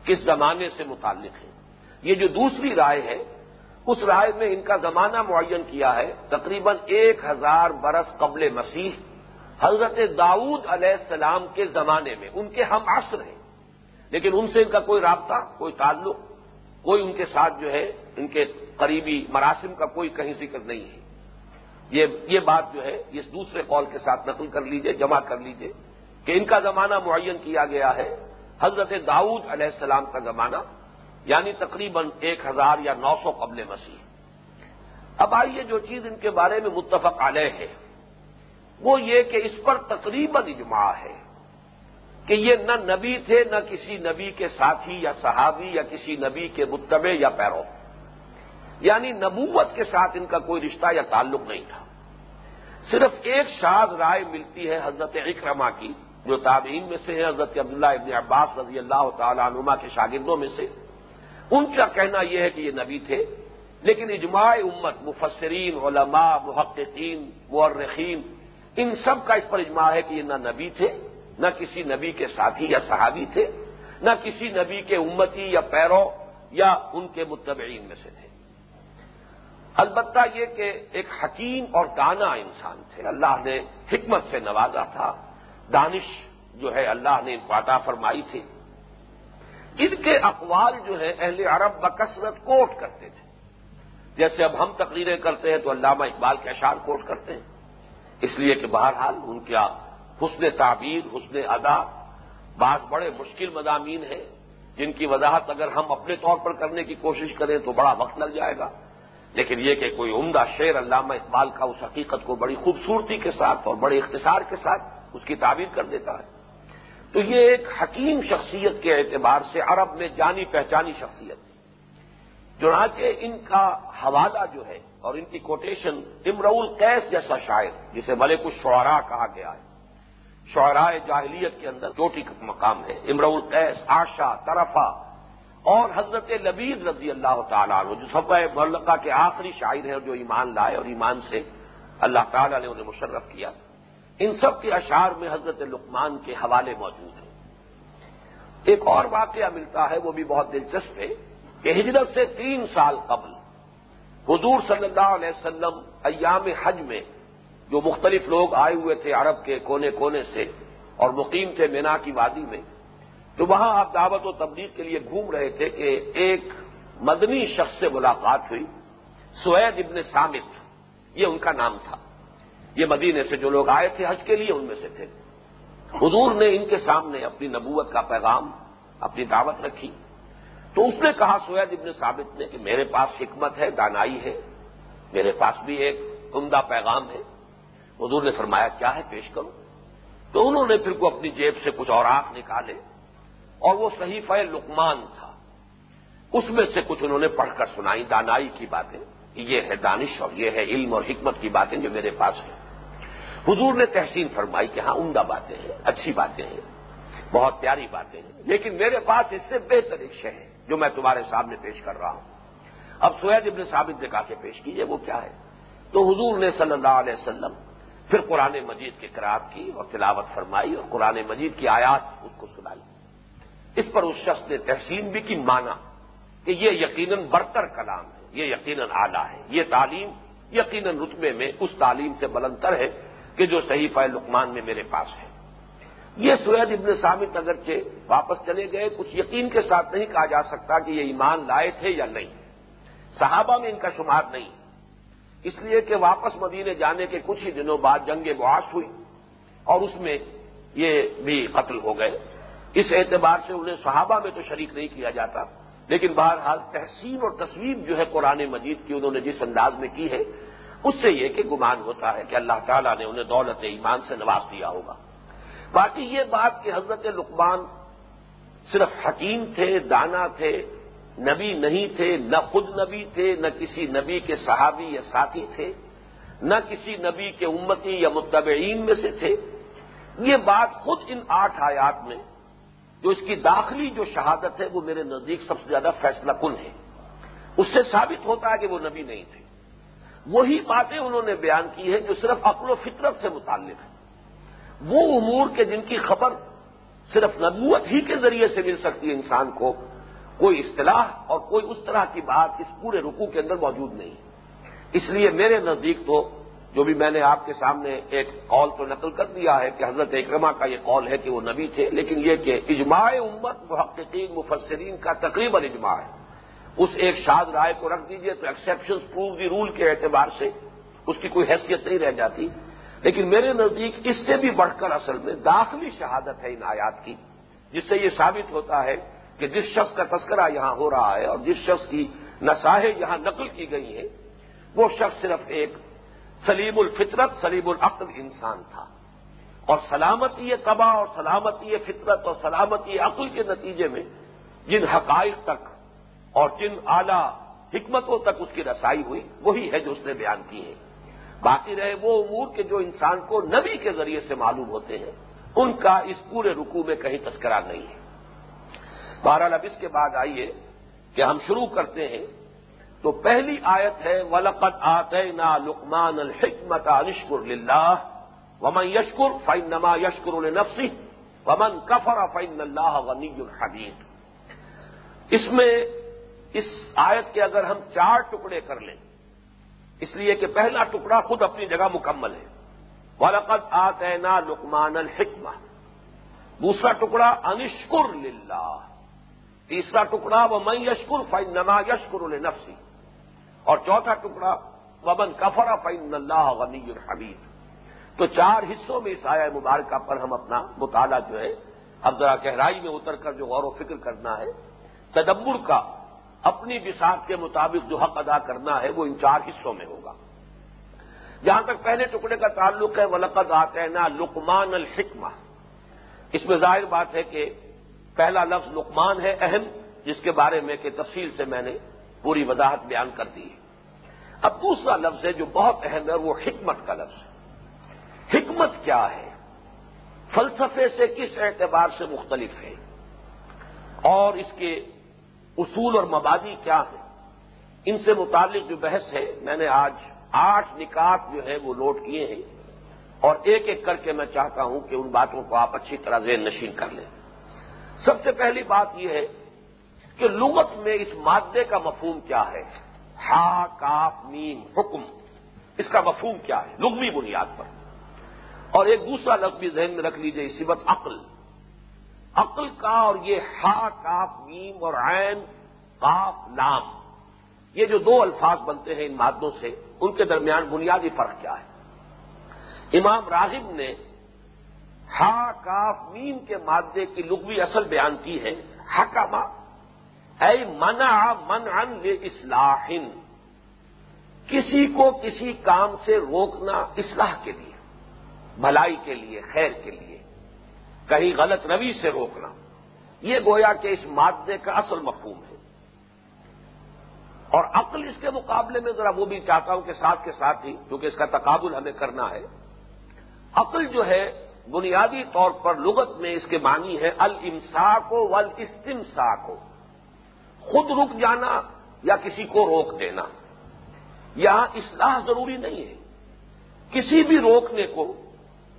کس زمانے سے متعلق ہیں۔ یہ جو دوسری رائے ہے اس رائے میں ان کا زمانہ معین کیا ہے تقریباً ایک ہزار برس قبل مسیح، حضرت داؤد علیہ السلام کے زمانے میں۔ ان کے ہم عصر ہیں، لیکن ان سے ان کا کوئی رابطہ، کوئی تعلق، کوئی ان کے ساتھ جو ہے، ان کے قریبی مراسم کا کوئی کہیں ذکر نہیں ہے۔ یہ بات جو ہے اس دوسرے قول کے ساتھ نقل کر لیجیے، جمع کر لیجیے کہ ان کا زمانہ معین کیا گیا ہے۔ حضرت داؤد علیہ السلام کا زمانہ یعنی تقریباً ایک ہزار یا نو سو قبل مسیح۔ اب آئیے جو چیز ان کے بارے میں متفق علیہ ہے۔ وہ یہ کہ اس پر تقریباً اجماع ہے کہ یہ نہ نبی تھے، نہ کسی نبی کے ساتھی یا صحابی یا کسی نبی کے متبع یا پیرو۔ یعنی نبوت کے ساتھ ان کا کوئی رشتہ یا تعلق نہیں تھا۔ صرف ایک شاز رائے ملتی ہے حضرت اکرما کی، جو تابعین میں سے ہے حضرت عبداللہ ابن عباس رضی اللہ تعالی عنما کے شاگردوں میں سے۔ ان کا کہنا یہ ہے کہ یہ نبی تھے، لیکن اجماع امت، مفسرین، علماء، محققین مورخین ان سب کا اس پر اجماع ہے کہ یہ نہ نبی تھے، نہ کسی نبی کے ساتھی یا صحابی تھے، نہ کسی نبی کے امتی یا پیرو یا ان کے متبعین میں سے تھے۔ البتہ یہ کہ ایک حکیم اور دانا انسان تھے۔ اللہ نے حکمت سے نوازا تھا۔ دانش جو ہے، اللہ نے ان کو عطا فرمائی تھی۔ ان کے اقوال جو ہے اہل عرب بکثرت کوٹ کرتے تھے۔ جیسے اب ہم تقریریں کرتے ہیں تو علامہ اقبال کے اشعار کوٹ کرتے ہیں۔ اس لیے کہ بہرحال ان کا حسن تعبیر، حسن ادا بعض بڑے مشکل مضامین ہیں۔ جن کی وضاحت اگر ہم اپنے طور پر کرنے کی کوشش کریں تو بڑا وقت لگ جائے گا۔ لیکن یہ کہ کوئی عمدہ شعر علامہ اقبال کا اس حقیقت کو بڑی خوبصورتی کے ساتھ اور بڑے اختصار کے ساتھ اس کی تعبیر کر دیتا ہے۔ تو یہ ایک حکیم شخصیت کے اعتبار سے عرب میں جانی پہچانی شخصیت ہے چنانچہ ان کا حوالہ جو ہے اور ان کی کوٹیشن امرول قیس جیسا شاعر، جسے ملک الشعراء کہا گیا ہے۔ شعراء جاہلیت کے اندر چوٹی کا مقام ہے۔ امرول قیس آشا طرفہ اور حضرت لبید رضی اللہ تعالیٰ عنہ، جو سب ملکہ کے آخری شاعر ہیں جو ایمان لائے اور ایمان سے اللہ تعالیٰ نے انہیں مشرف کیا۔ ان سب کے اشعار میں حضرت لقمان کے حوالے موجود ہیں۔ ایک اور واقعہ ملتا ہے، وہ بھی بہت دلچسپ ہے کہ ہجرت سے تین سال قبل حضور صلی اللہ علیہ وسلم ایام حج میں جو مختلف لوگ آئے ہوئے تھے عرب کے کونے کونے سے اور مقیم تھے مینا کی وادی میں، تو وہاں آپ دعوت و تبلیغ کے لیے گھوم رہے تھے کہ ایک مدنی شخص سے ملاقات ہوئی، سوید ابن سامت، یہ ان کا نام تھا۔ یہ مدینے سے جو لوگ آئے تھے حج کے لیے ان میں سے تھے۔ حضور نے ان کے سامنے اپنی نبوت کا پیغام، اپنی دعوت رکھی۔ تو اس نے کہا سوید ابن ثابت نے کہ میرے پاس حکمت ہے، دانائی ہے۔ میرے پاس بھی ایک عمدہ پیغام ہے۔ حضور نے فرمایا، کیا ہے؟ پیش کروں تو انہوں نے پھر کو اپنی جیب سے کچھ اور آنکھ نکالے اور وہ صحیفہ لقمان تھا۔ اس میں سے کچھ انہوں نے پڑھ کر سنائی، دانائی کی باتیں۔ یہ ہے دانش اور یہ ہے علم اور حکمت کی باتیں جو میرے پاس ہیں۔ حضور نے تحسین فرمائی کہ ہاں عمدہ باتیں ہیں، اچھی باتیں ہیں، بہت پیاری باتیں ہیں۔ لیکن میرے پاس اس سے بہتر ایک شہ ہے جو میں تمہارے سامنے پیش کر رہا ہوں۔ اب سوید ابن ثابت نے کہا کہ پیش کیجیے وہ کیا ہے؟ تو حضور نے صلی اللہ علیہ وسلم پھر قرآن مجید کی قرآب کی اور تلاوت فرمائی اور قرآن مجید کی آیات اس کو سنائی۔ اس پر اس شخص نے تحسین بھی کی، مانا کہ یہ یقیناً برتر کلام ہے، یہ یقیناً آلہ ہے، یہ تعلیم یقیناً رتبے میں اس تعلیم سے بلندر ہے کہ جو صحیح لقمان میں میرے پاس ہے۔ یہ سوید ابن سامت اگرچہ واپس چلے گئے، کچھ یقین کے ساتھ نہیں کہا جا سکتا کہ یہ ایمان لائے تھے یا نہیں۔ صحابہ میں ان کا شمار نہیں۔ اس لیے کہ واپس مدینے جانے کے کچھ ہی دنوں بعد جنگ معاش ہوئی اور اس میں یہ بھی قتل ہو گئے۔ اس اعتبار سے انہیں صحابہ میں تو شریک نہیں کیا جاتا، لیکن بہرحال تحسین اور تصویر جو ہے قرآن مجید کی انہوں نے جس انداز میں کی ہے اس سے یہ کہ گمان ہوتا ہے کہ اللہ تعالیٰ نے انہیں دولت ایمان سے نواز دیا ہوگا۔ باقی یہ بات کہ حضرت لقمان صرف حکیم تھے، دانا تھے، نبی نہیں تھے، نہ خود نبی تھے، نہ کسی نبی کے صحابی یا ساتھی تھے، نہ کسی نبی کے امتی یا متبعین میں سے تھے۔ یہ بات خود ان آٹھ آیات میں، جو اس کی داخلی جو شہادت ہے، وہ میرے نزدیک سب سے زیادہ فیصلہ کن ہے۔ اس سے ثابت ہوتا ہے کہ وہ نبی نہیں تھے۔ وہی باتیں انہوں نے بیان کی ہیں جو صرف عقل و فطرت سے متعلق ہیں۔ وہ امور کے جن کی خبر صرف نبوت ہی کے ذریعے سے مل سکتی ہے انسان کو، کوئی اصطلاح اور کوئی اس طرح کی بات اس پورے رکوع کے اندر موجود نہیں۔ اس لیے میرے نزدیک تو جو بھی میں نے آپ کے سامنے ایک قول تو نقل کر دیا ہے کہ حضرت اکرما کا یہ قول ہے کہ وہ نبی تھے، لیکن یہ کہ اجماع امت محققین، مفسرین کا تقریباً اجماع ہے۔ اس ایک شاد رائے کو رکھ دیجیے تو ایکسیپشن پروو دی رول کے اعتبار سے اس کی کوئی حیثیت نہیں رہ جاتی۔ لیکن میرے نزدیک اس سے بھی بڑھ کر اصل میں داخلی شہادت ہے ان آیات کی، جس سے یہ ثابت ہوتا ہے کہ جس شخص کا تذکرہ یہاں ہو رہا ہے اور جس شخص کی نساہیں یہاں نقل کی گئی ہیں، وہ شخص صرف ایک سلیم الفطرت، سلیم العقل انسان تھا۔ اور سلامتی تباہ اور سلامتی فطرت اور سلامتی عقل کے نتیجے میں جن حقائق تک اور جن اعلی حکمتوں تک اس کی رسائی ہوئی، وہی ہے جو اس نے بیان کی ہے باقی رہے وہ امور کے جو انسان کو نبی کے ذریعے سے معلوم ہوتے ہیں، ان کا اس پورے رکوع میں کہیں تذکرہ نہیں ہے۔ بہرحال اب اس کے بعد آئیے کہ ہم شروع کرتے ہیں۔ تو پہلی آیت ہے ولقت آتے نا لکمان الحکمت عشکر اللہ ومن یشکر فائن نما یشکر النفسی ومن کفر فائن اللہ غنی الحمید اس میں اس آیت کے اگر ہم چار ٹکڑے کر لیں، اس لیے کہ پہلا ٹکڑا خود اپنی جگہ مکمل ہے۔ ولقت آتے نا لکمان الحکمہ دوسرا ٹکڑا انشکر للہ تیسرا ٹکڑا وہ میں یشکر فائن نما یشکر نفسی اور چوتھا ٹکڑا وبن کفرا فائن اللہ غنی الحمید تو چار حصوں میں اس آیا مبارکہ پر ہم اپنا مطالعہ جو ہے اب ذرا گہرائی میں اتر کر جو غور و فکر کرنا ہے، تدبر کا اپنی بساط کے مطابق جو حق ادا کرنا ہے وہ ان چار حصوں میں ہوگا۔ جہاں تک پہلے ٹکڑے کا تعلق ہے، ولقد آتے نا لکمان الحکمہ اس میں ظاہر بات ہے کہ پہلا لفظ لقمان ہے، اہم، جس کے بارے میں کہ تفصیل سے میں نے پوری وضاحت بیان کر دی ہے۔ اب دوسرا لفظ ہے جو بہت اہم ہے، وہ حکمت کا لفظ ہے۔ حکمت کیا ہے؟ فلسفے سے کس اعتبار سے مختلف ہے؟ اور اس کے اصول اور مبادی کیا ہیں؟ ان سے متعلق جو بحث ہے، میں نے آج آٹھ نکات جو ہے وہ نوٹ کیے ہیں اور ایک ایک کر کے میں چاہتا ہوں کہ ان باتوں کو آپ اچھی طرح ذہن نشین کر لیں۔ سب سے پہلی بات یہ ہے کہ لغت میں اس مادے کا مفہوم کیا ہے؟ ہا، کاف، میم، حکم۔ اس کا مفہوم کیا ہے؟ لغوی بنیاد پر۔ اور ایک دوسرا لفظ بھی ذہن میں رکھ لیجیے، اسی وقت عقل۔ عقل کا اور یہ ہا کاف، میم اور عین کاف لام یہ جو دو الفاظ بنتے ہیں ان مادوں سے، ان کے درمیان بنیادی فرق کیا ہے؟ امام راغب نے ہا کاف، میم کے مادے کی لغوی اصل بیان کی ہے حکما اے منع من ان اصلاحن کسی کو کسی کام سے روکنا اصلاح کے لیے، بھلائی کے لیے، خیر کے لیے۔ کہیں غلط روی سے روکنا، یہ گویا کہ اس مادے کا اصل مفہوم ہے۔ اور عقل اس کے مقابلے میں ذرا وہ بھی چاہتا ہوں کہ ساتھ کے ساتھ ہی، کیونکہ اس کا تقابل ہمیں کرنا ہے۔ عقل جو ہے، بنیادی طور پر لغت میں اس کے معنی ہے المسا کو ول کو خود رک جانا یا کسی کو روک دینا۔ یہاں اصلاح ضروری نہیں ہے۔ کسی بھی روکنے کو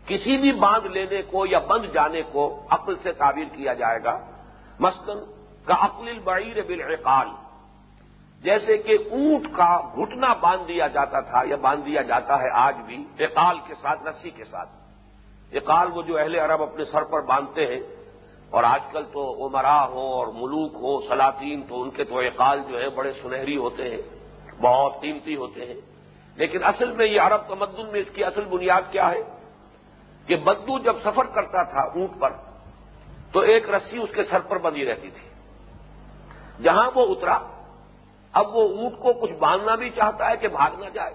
کسی بھی باندھ لینے کو یا بند جانے کو عقل سے تعبیر کیا جائے گا۔ مثلاً کا عقل البعیر بالعقال، جیسے کہ اونٹ کا گھٹنا باندھ دیا جاتا تھا یا باندھ دیا جاتا ہے آج بھی اقال کے ساتھ، رسی کے ساتھ۔ اقال وہ جو اہل عرب اپنے سر پر باندھتے ہیں، اور آج کل تو عمرا ہو اور ملوک ہو، سلاطین تو ان کے تو اقال جو ہے بڑے سنہری ہوتے ہیں، بہت قیمتی ہوتے ہیں۔ لیکن اصل میں یہ عرب تمدن میں اس کی اصل بنیاد کیا ہے؟ کہ بدو جب سفر کرتا تھا اونٹ پر، تو ایک رسی اس کے سر پر بندی رہتی تھی۔ جہاں وہ اترا، اب وہ اونٹ کو کچھ باندھنا بھی چاہتا ہے کہ بھاگ نہ جائے۔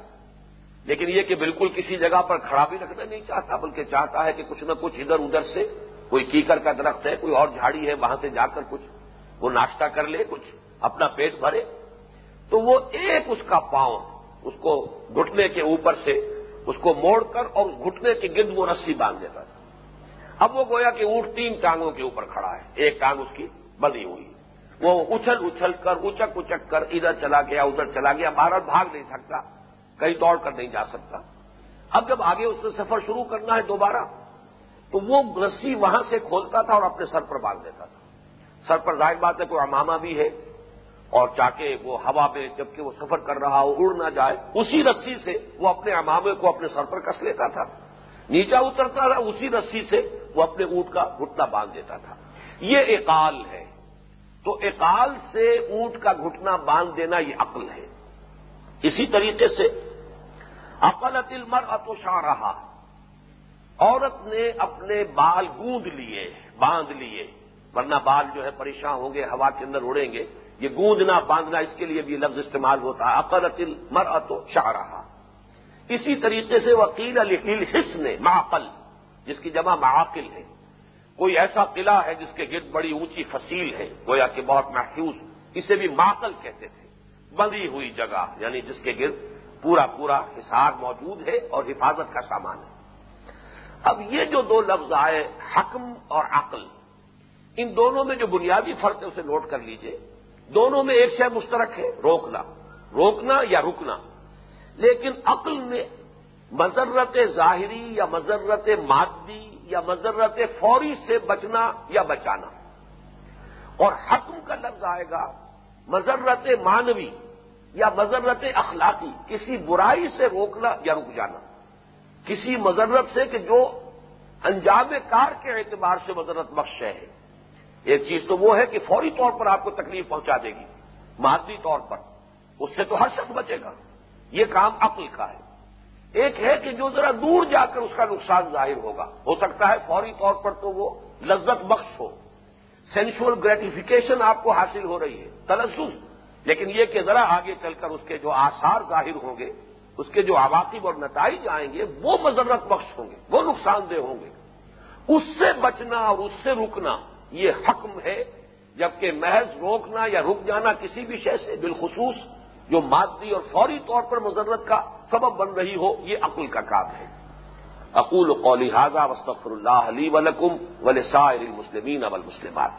لیکن یہ کہ بالکل کسی جگہ پر کھڑا بھی رکھنا نہیں چاہتا، بلکہ چاہتا ہے کہ کچھ نہ کچھ ادھر ادھر سے، کوئی کیکر کا درخت ہے، کوئی اور جھاڑی ہے، وہاں سے جا کر کچھ، وہ ناشتہ کر لے، کچھ اپنا پیٹ بھرے۔ تو وہ ایک اس کا پاؤں، اس کو گھٹنے کے اوپر سے اس کو موڑ کر اور گھٹنے کے گرد وہ رسی باندھ دیتا تھا۔ اب وہ گویا کہ اونٹ تین ٹانگوں کے اوپر کھڑا ہے۔ ایک ٹانگ اس کی بندی ہوئی۔ وہ اچھل اچھل کر، اچک اچک کر ادھر چلا گیا، ادھر چلا گیا۔ باہر بھاگ نہیں سکتا، کہیں دوڑ کر نہیں جا سکتا۔ اب جب آگے اس نے سفر شروع کرنا ہے دوبارہ، تو وہ رسی وہاں سے کھولتا تھا اور اپنے سر پر باندھ دیتا تھا۔ سر پر ظاہر بات ہے کوئی امامہ بھی ہے۔ اور چاہے وہ ہوا میں جبکہ وہ سفر کر رہا ہو، اڑ نہ جائے، اسی رسی سے وہ اپنے امامے کو اپنے سر پر کس لیتا تھا۔ نیچا اترتا تھا اسی رسی سے وہ اپنے اونٹ کا گھٹنا باندھ دیتا تھا۔ یہ اقال ہے۔ تو اقال سے اونٹ کا گھٹنا باندھ دینا یہ عقل ہے۔ اسی طریقے سے عقل مر اتوشا رہا عورت نے اپنے بال گوند لیے، باندھ لیے۔ ورنہ بال جو ہے پریشان ہوں گے، ہوا کے اندر اڑیں گے۔ یہ گوندنا باندھنا اس کے لیے بھی لفظ استعمال ہوتا ہے. عقلت مر اتو شاہ رہا اسی طریقے سے وکیل الحس نے معقل، جس کی جمع معقل ہے. کوئی ایسا قلعہ ہے جس کے گرد بڑی اونچی فصیل ہے، گویا کہ بہت محفوظ. اسے بھی معقل کہتے تھے. بندی ہوئی جگہ یعنی جس کے گرد پورا پورا حساب موجود ہے اور حفاظت کا سامان ہے. اب یہ جو دو لفظ آئے، حکم اور عقل، ان دونوں میں جو بنیادی فرق ہے اسے نوٹ کر لیجیے. دونوں میں ایک شے مشترک ہے، روکنا۔ روکنا یا رکنا۔ لیکن عقل نے مذرت ظاہری یا مذرت مادی یا مذرت فوری سے بچنا یا بچانا۔ اور حکم کا لفظ آئے گا، مذرت مانوی یا مذرت اخلاقی۔ کسی برائی سے روکنا یا رک جانا۔ کسی مذرت سے کہ جو انجام کار کے اعتبار سے مذرت بخش ہے۔ ایک چیز تو وہ ہے کہ فوری طور پر آپ کو تکلیف پہنچا دے گی، مادی طور پر۔ اس سے تو ہر شخص بچے گا۔ یہ کام عقل کا ہے۔ ایک ہے کہ جو ذرا دور جا کر اس کا نقصان ظاہر ہوگا۔ ہو سکتا ہے فوری طور پر تو وہ لذت بخش ہو۔ سینشل گریٹیفیکیشن آپ کو حاصل ہو رہی ہے تلسس لیکن یہ کہ ذرا آگے چل کر اس کے جو آثار ظاہر ہوں گے، اس کے جو عواقب اور نتائج آئیں گے، وہ مذرت بخش ہوں گے، وہ نقصان دہ ہوں گے۔ اس سے بچنا اور اس سے رکنا یہ حکم ہے جبکہ محض روکنا یا رک جانا کسی بھی شے سے بالخصوص جو مادی اور فوری طور پر مذرت کا سبب بن رہی ہو، یہ عقل کا کام ہے۔ اقول قولی حاضہ وسطر اللہ علی ولکم ولسائر المسلمین والمسلمات۔